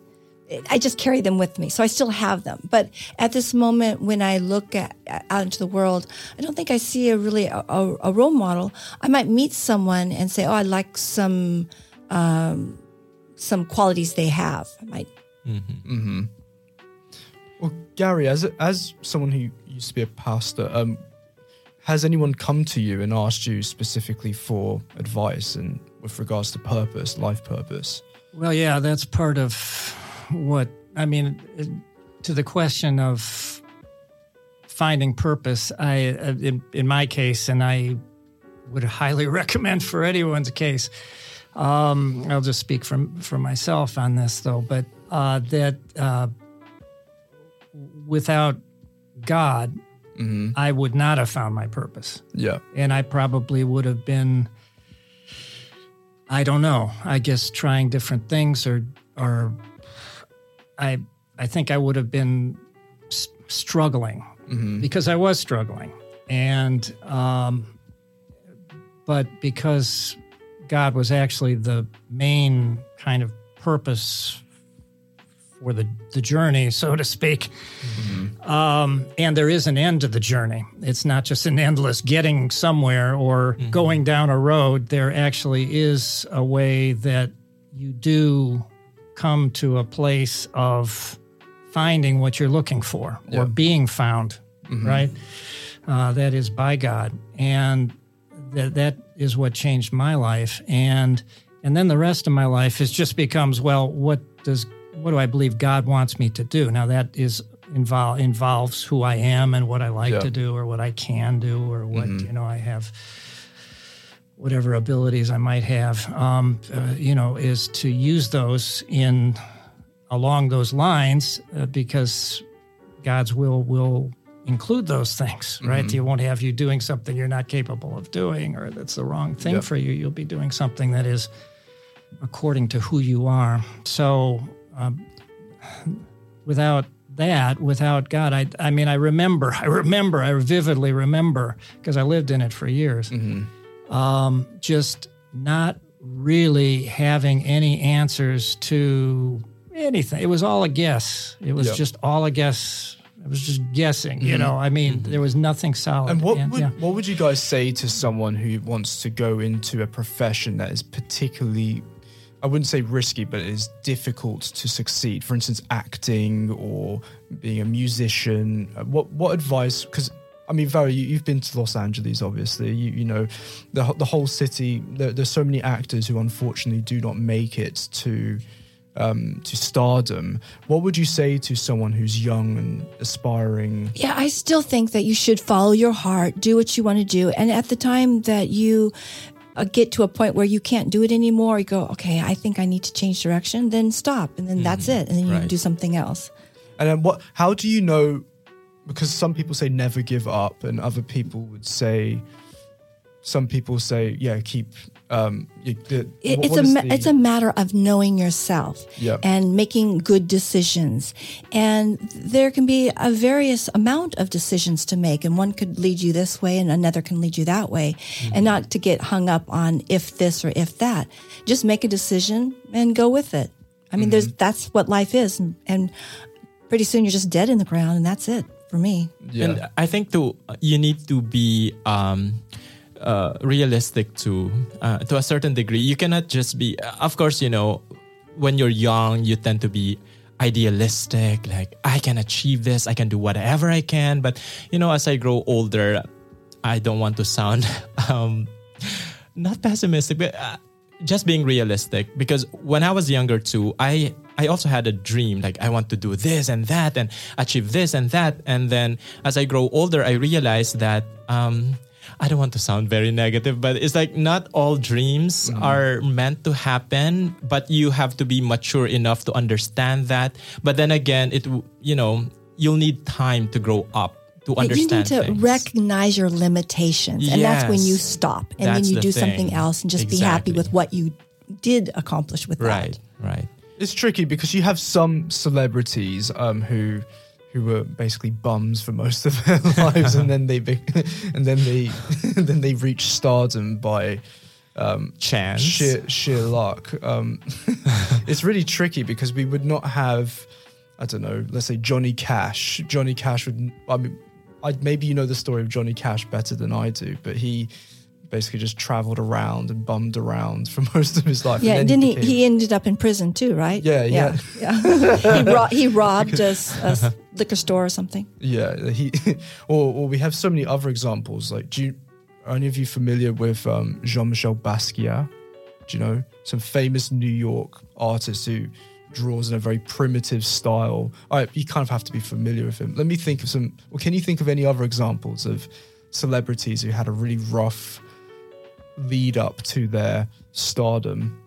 I just carry them with me, so I still have them. But at this moment, when I look at, out into the world, I don't think I see a really a, a, a role model. I might meet someone and say, "Oh, I like some um, some qualities they have." I might. mm-hmm Well, Gary, as as someone who used to be a pastor, um, has anyone come to you and asked you specifically for advice and with regards to purpose, life purpose? Well, yeah, that's part of what I mean. To the question of finding purpose, I, uh, in, in my case, and I would highly recommend for anyone's case. Um, I'll just speak from for myself on this, though, but uh, that uh, without God, I would not have found my purpose Yeah. and I probably would have been I don't know. I guess trying different things or or I I think I would have been s- struggling because I was struggling and um but because God was actually the main kind of purpose for the the journey so to speak um, and there is an end to the journey. It's not just an endless getting somewhere or going down a road. There actually is a way that you do come to a place of finding what you're looking for or being found, right? Uh, that is by God. And that that is what changed my life. And and then the rest of my life is just becomes, well, what does what do I believe God wants me to do? Now that is involve involves who I am and what I like Yeah. to do or what I can do or what you know I have whatever abilities I might have um, uh, you know is to use those in along those lines uh, because God's will will include those things right? He won't have you doing something you're not capable of doing or that's the wrong thing Yeah. for you. You'll be doing something that is according to who you are. So um, without that without god I, I mean i remember i remember i vividly remember because i lived in it for years um, just not really having any answers to anything it was all a guess it was Yeah. just all a guess I was just guessing. You know, I mean, there was nothing solid. And what Yeah, would yeah. what would you guys say to someone who wants to go into a profession that is particularly I wouldn't say risky, but it is difficult to succeed. For instance, acting or being a musician. What what advice? Because I mean, Valerie, you, you've been to Los Angeles. Obviously, you you know the the whole city. There, there's so many actors who unfortunately do not make it to um, to stardom. What would you say to someone who's young and aspiring? Yeah, I still think that you should follow your heart, do what you want to do. And at the time that you uh, get to a point where you can't do it anymore, you go, okay, I think I need to change direction, then stop. And then that's it. And then you Right. do something else. And then what? How do you know? Because some people say never give up, and other people would say. Some people say, yeah, keep. Um, the, It, what- it's what a the- it's a matter of knowing yourself Yeah. and making good decisions. And there can be a various amount of decisions to make, and one could lead you this way, and another can lead you that way, Mm-hmm. and not to get hung up on if this or if that. Just make a decision and go with it. I mean, there's Mm-hmm. that's what life is, and, and pretty soon you're just dead in the ground, and that's it for me. yeah. And I think to you need to be um, uh, realistic to uh, to a certain degree. You cannot just be. Of course, you know, when you're young, you tend to be idealistic. Like I can achieve this. I can do whatever I can. But you know, as I grow older, I don't want to sound um, not pessimistic, but. Uh, just being realistic because when I was younger too, I I also had a dream like I want to do this and that and achieve this and that. And then as I grow older I realized that um I don't want to sound very negative but it's like not all dreams are meant to happen but you have to be mature enough to understand that. But then again it you know you'll need time to grow up to But you need to things. recognize your limitations, and that's when you stop, and then you the do something else, and just be happy with what you did accomplish with that. right right It's tricky because you have some celebrities um, who who were basically bums for most of their lives, and then they be- and then they and then they reach stardom by chance sheer sheer luck. Um, it's really tricky because we would not have, I don't know, let's say Johnny Cash. Johnny Cash would. I mean, I, maybe you know the story of Johnny Cash better than I do, but he basically just traveled around and bummed around for most of his life. Yeah, and didn't he? became- He ended up in prison too, right? Yeah, yeah. yeah. he, ro- he robbed a, s- a liquor store or something. Yeah, he, or, or we have so many other examples. Like, do you, are any of you familiar with um, Jean-Michel Basquiat? Do you know some famous New York artist who draws in a very primitive style? I, you kind of have to be familiar with him. Let me think of some. Or can you think of any other examples of celebrities who had a really rough lead up to their stardom?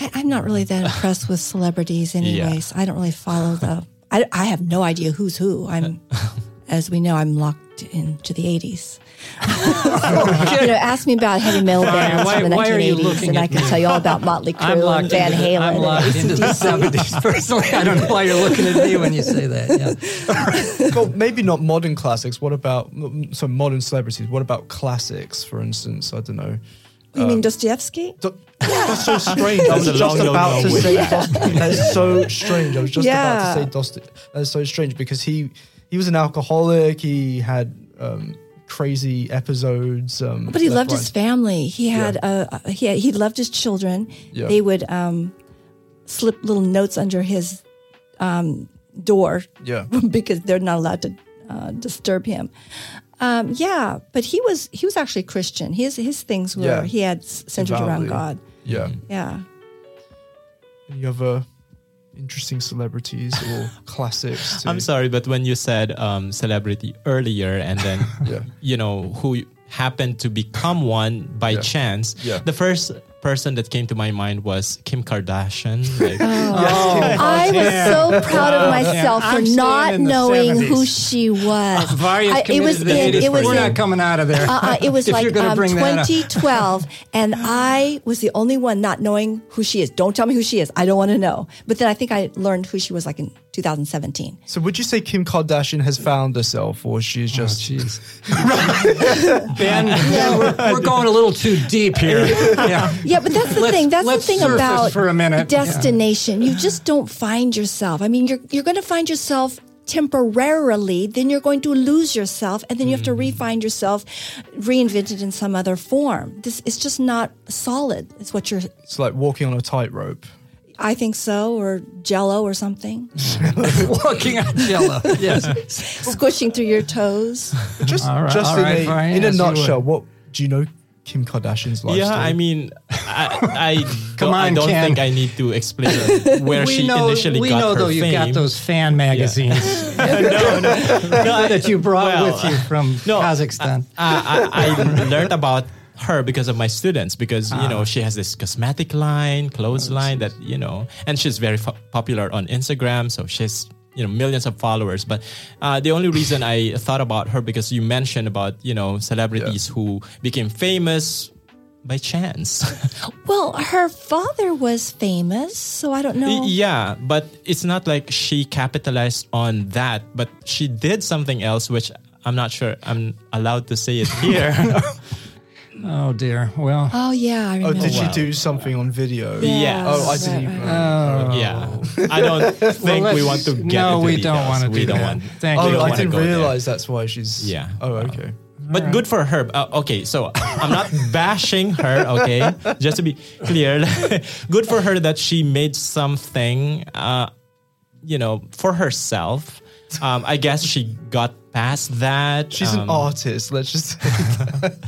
I, I'm not really that impressed with celebrities, anyways. I don't really follow the. I, I have no idea who's who. I'm, as we know, I'm locked into the 80s. you know, ask me about heavy metal bands why- from the why are you 1980s, looking and I can me? tell you all about Motley I'm Crue and Van into, Halen. I'm and locked into the 70s personally. I don't know why you're looking at me when you say that. Yeah. well, maybe not modern classics. What about so modern celebrities? What about classics, for instance? I don't know. You mean um, Dostoevsky? Do- That's so strange. I was just long, long, about long to way say back. That's so strange. I was just Yeah. about to say Dostoevsky. That's so strange because he he was an alcoholic. He had um, crazy episodes. Um, But he loved right. his family. He had uh, he had, he loved his children. Yeah. They would um, slip little notes under his um, door Yeah. because they're not allowed to uh, disturb him. Um, yeah, but he was he was actually Christian. His his things were Yeah. he had centered around God. Yeah. Yeah. Any other interesting celebrities or classics? to- I'm sorry, but when you said um, celebrity earlier, and then Yeah. you know who happened to become one by Yeah. chance, Yeah. the first person that came to my mind was Kim Kardashian. Like, I was so proud of myself I'm for not knowing 70s. who she was. Various I- it was in it was We're in not coming out of there. uh, uh, it was If you're like gonna um, bring that up. 2012, and I was the only one not knowing who she is. Don't tell me who she is. I don't want to know. But then I think I learned who she was like in 2017. So would you say Kim Kardashian has found herself, or she's just Oh, just? jeez. ben, Ben, we're, we're going a little too deep here. Yeah. Yeah, but that's the Let's- thing. That's the let's thing about for a minute. destination. You just don't find yourself. I mean, you're you're going to find yourself temporarily. Then you're going to lose yourself, and then you have to Mm-hmm. re-find yourself, reinvented in some other form. This it's just not solid. It's what you're. It's like walking on a tightrope. I think so, or Jello, or something, Walking on jello. Yes. squishing through your toes. Just, All right, just all in, right, a, Brian, in a as you nutshell, what do you know Kim Kardashian's life Yeah. I mean, I, I Come don't, I on, don't Ken. think I need to explain where we she know, initially we got know her though you fame. got those fan magazines no, no, no, that you brought well, with you from no, Kazakhstan. I, I, I learned about her because of my students because you Ah. know she has this cosmetic line clothes line that you know and she's very fo- popular on instagram so she's you know millions of followers. But uh, the only reason i thought about her because you mentioned about you know celebrities who became famous by chance. Well, her father was famous, so I don't know. yeah but it's not like she capitalized on that but she did something else which i'm not sure i'm allowed to say it here Oh dear. Well, Oh yeah, I oh, did she do something on video? Yes. Oh, I didn't right, even. right. Yeah, I don't think let's- we want to get. no, into we don't want to We do don't want. Thank we you. Oh, I didn't go there. realize that's why she's. Yeah. Oh, okay. But good for her. Uh, okay, so I'm not bashing her. Okay, just to be clear, good for her that she made something. Uh, you know, for herself. Um, I guess she got past that. She's an um, artist. Let's just.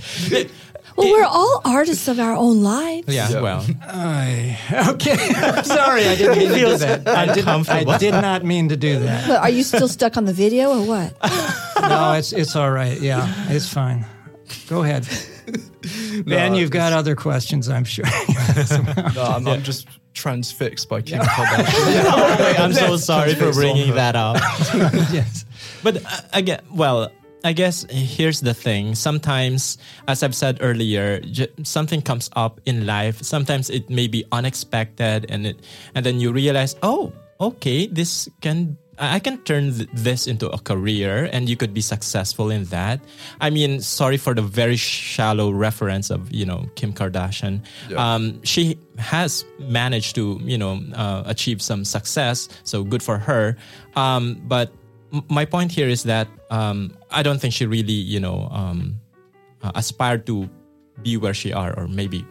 Say. Well, we're all artists of our own lives. Yeah, Yeah. well, I, okay. I'm sorry, I didn't mean to do that. I did, I did not mean to do that. But are you still stuck on the video or what? No, it's it's all right. Yeah, it's fine. Go ahead. Ben, you've got other questions, I'm sure. No, I'm, I'm just transfixed by Kim Kardashian. I'm so sorry for bringing that up. yes. But uh, again, well, I guess here's the thing. Sometimes, as I've said earlier, j- something comes up in life. Sometimes it may be unexpected, and it, and then you realize, oh, okay, this can. I can turn th- this into a career and you could be successful in that. I mean, sorry for the very shallow reference of, you know, Kim Kardashian. Um, she has managed to, you know, uh, achieve some success. So good for her. Um, but m- my point here is that um, I don't think she really, you know, um, uh, aspired to be where she are, or maybe,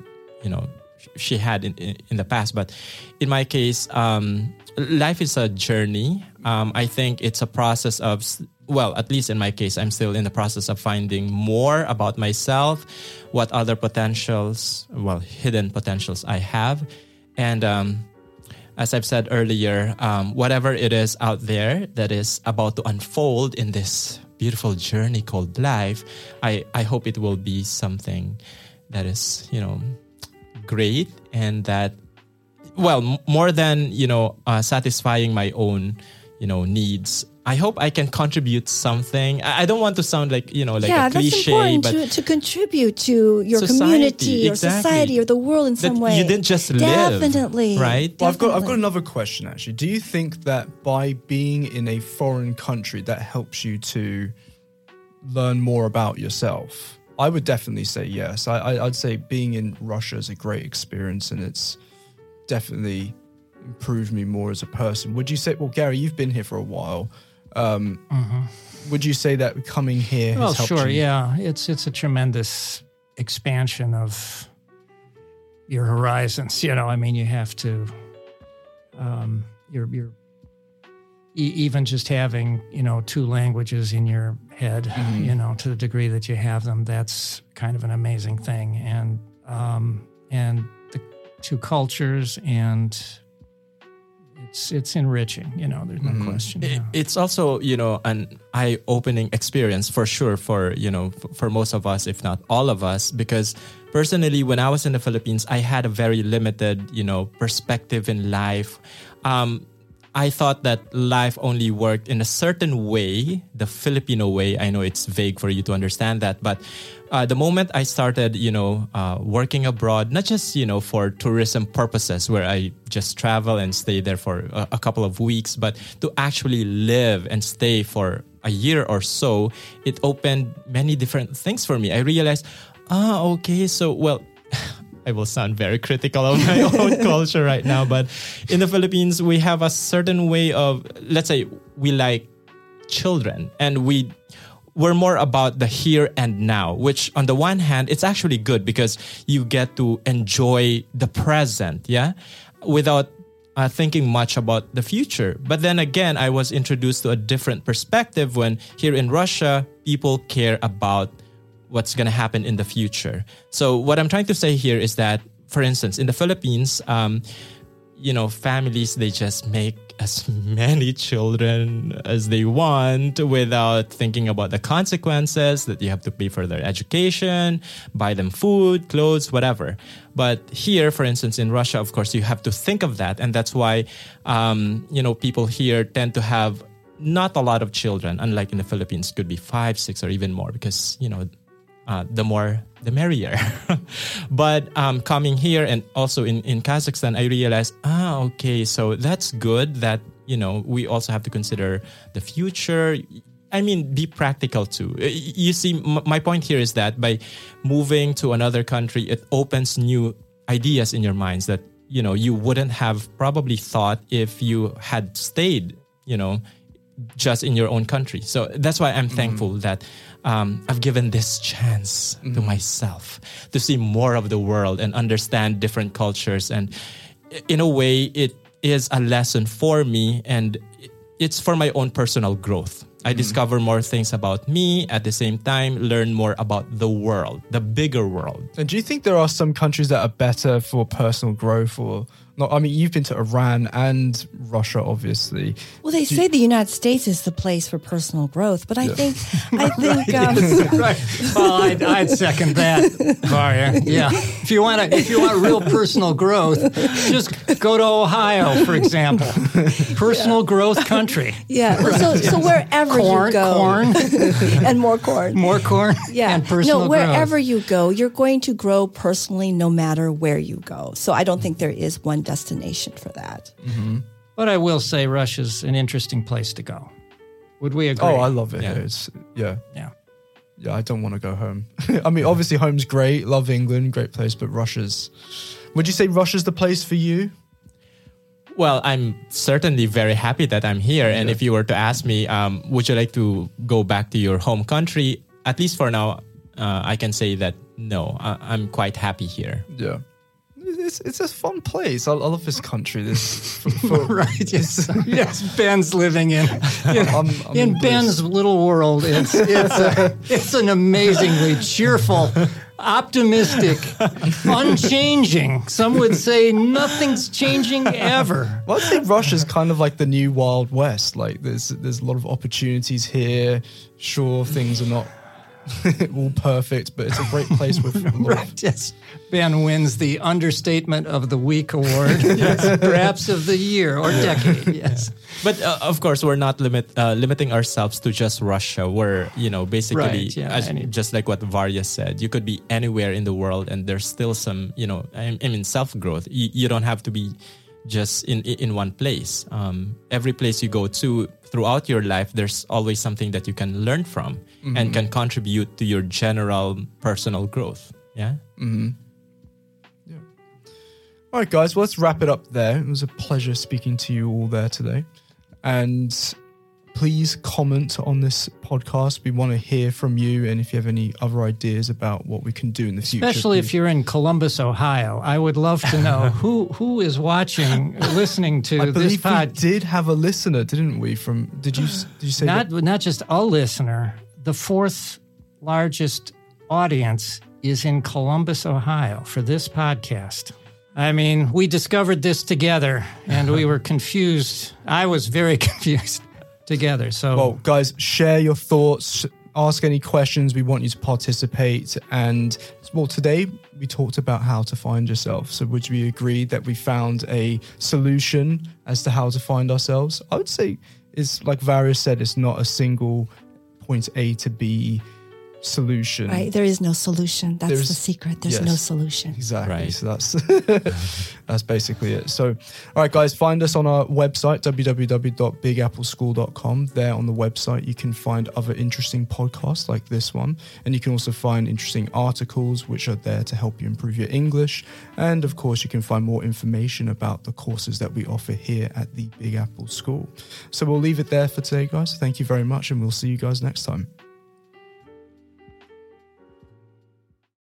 you know, she had in, in, in the past. But in my case, um, life is a journey. Um, I think it's a process of, well, at least in my case, I'm still in the process of finding more about myself, what other potentials, well, hidden potentials I have, and um, as I've said earlier, um, whatever it is out there that is about to unfold in this beautiful journey called life, I, I hope it will be something that is, you know, great and that, well, more than, you know, uh, satisfying my own, you know, needs. I hope I can contribute something. I, I don't want to sound like, you know, like yeah, a that's cliche, important but to, to contribute to your Society, community or exactly. society or the world in that some way. you didn't just live. Definitely. Right? Well, I've got I've got another question actually. Do you think that by being in a foreign country that helps you to learn more about yourself? I would definitely say yes. I, I I'd say being in Russia is a great experience and it's definitely improved me more as a person. Would you say? Well, Gary, you've been here for a while. Um, Would you say that coming here has Well, sure, you? yeah. It's it's a tremendous expansion of your horizons. You know, I mean, you have to. Um, you're you're e- even just having you know two languages in your head. Mm-hmm. You know, to the degree that you have them, that's kind of an amazing thing. And um, and the two cultures and. It's it's enriching, you know. There's no Mm-hmm. question. It- yeah. it's also you know an eye-opening experience for sure for you know f- for most of us if not all of us because personally when i was in the philippines i had a very limited you know perspective in life um, I thought that life only worked in a certain way, the Filipino way. I know it's vague for you to understand that, but uh, the moment I started, you know, uh, working abroad, not just you know for tourism purposes, where I just travel and stay there for a, a couple of weeks, but to actually live and stay for a year or so, it opened many different things for me. I realized, ah, okay, so well. I will sound very critical of my own culture right now, but in the Philippines, we have a certain way of, let's say, we like children and we we're more about the here and now, which on the one hand, it's actually good because you get to enjoy the present, yeah, without uh, thinking much about the future. But then again, I was introduced to a different perspective when here in Russia, people care about what's going to happen in the future. So, what I'm trying to say here is that, for instance, in the Philippines, um, you know, families, they just make as many children as they want without thinking about the consequences that you have to pay for their education, buy them food, clothes, whatever. But here, for instance, in Russia, of course, you have to think of that. And that's why, um, you know, people here tend to have not a lot of children, unlike in the Philippines, could be five, six, or even more because, you know, uh, the more the merrier. but um, coming here and also in, in Kazakhstan, I realized, ah, okay, so that's good that, you know, we also have to consider the future. I mean, be practical too. You see, m- my point here is that by moving to another country, it opens new ideas in your minds that, you know, you wouldn't have probably thought if you had stayed, you know, just in your own country. So that's why I'm thankful mm. that um, I've given this chance mm. to myself to see more of the world and understand different cultures. And in a way, it is a lesson for me and it's for my own personal growth. I mm. discover more things about me at the same time, learn more about the world, the bigger world. And do you think there are some countries that are better for personal growth or not, I mean, you've been to Iran and Russia, obviously. Well, they Do say you, the United States is the place for personal growth, but I yeah. think, I think, right, um, yes, right. Well, I'd, I'd, second that, Varya. Yeah, if you want to, if you want real personal growth, just go to Ohio, for example. Personal yeah. growth country. Yeah. Right. So, so wherever corn, you go, corn, and more corn, more corn. Yeah. And personal no, wherever growth. you go, you're going to grow personally, no matter where you go. So I don't think there is one destination for that. Mm-hmm. But I will say Russia's an interesting place to go. Would we agree? Oh, I love it. Yeah. It's yeah. Yeah. Yeah, I don't want to go home. I mean, obviously home's great. Love England, great place, but Russia's Would you say Russia's the place for you? Well, I'm certainly very happy that I'm here. And yeah. if you were to ask me, um, would you like to go back to your home country? At least for now, uh, I can say that no, I- I'm quite happy here. Yeah it's it's a fun place. I, I love this country. This for, for, right. Yes, yes. Ben's living in in, I'm, I'm in Ben's little world. It's it's a, it's an amazingly cheerful, optimistic, unchanging. Some would say nothing's changing ever. Well, I'd say Russia's kind of like the new Wild West. Like there's there's a lot of opportunities here. Sure, things are not all perfect, but it's a great place with right, yes. Ben wins the understatement of the week award, yes, perhaps of the year or decade. Yes, but uh, of course we're not limit uh, limiting ourselves to just Russia. We're you know basically right, yeah, as, just like what Varya said. You could be anywhere in the world, and there's still some you know I, I mean self growth. You, you don't have to be just in in one place. Um, every place you go to throughout your life, there's always something that you can learn from mm-hmm. and can contribute to your general personal growth. Yeah. Mm-hmm. Yeah. All right, guys. Well, let's wrap it up there. It was a pleasure speaking to you all there today, and please comment on this podcast. We want to hear from you, and if you have any other ideas about what we can do in the future, especially if you're in Columbus, Ohio, I would love to know who who is watching, listening to I this podcast. We did have a listener, didn't we? From did you did you say not that? not just a listener? The fourth largest audience is in Columbus, Ohio, for this podcast. I mean, we discovered this together and we were confused. I was very confused together. So, well, guys, share your thoughts, ask any questions. We want you to participate. And well, today we talked about how to find yourself. So, would we agree that we found a solution as to how to find ourselves? I would say it's like Varya said, it's not a single point A to B solution. Right. There is no solution. That's There's- the secret. There's no solution. Exactly. Right. So that's that's basically it. So, all right, guys, find us on our website www.bigappleschool.com. There on the website, you can find other interesting podcasts like this one, and you can also find interesting articles which are there to help you improve your English. And of course, you can find more information about the courses that we offer here at the Big Apple School. So we'll leave it there for today, guys. Thank you very much, and we'll see you guys next time.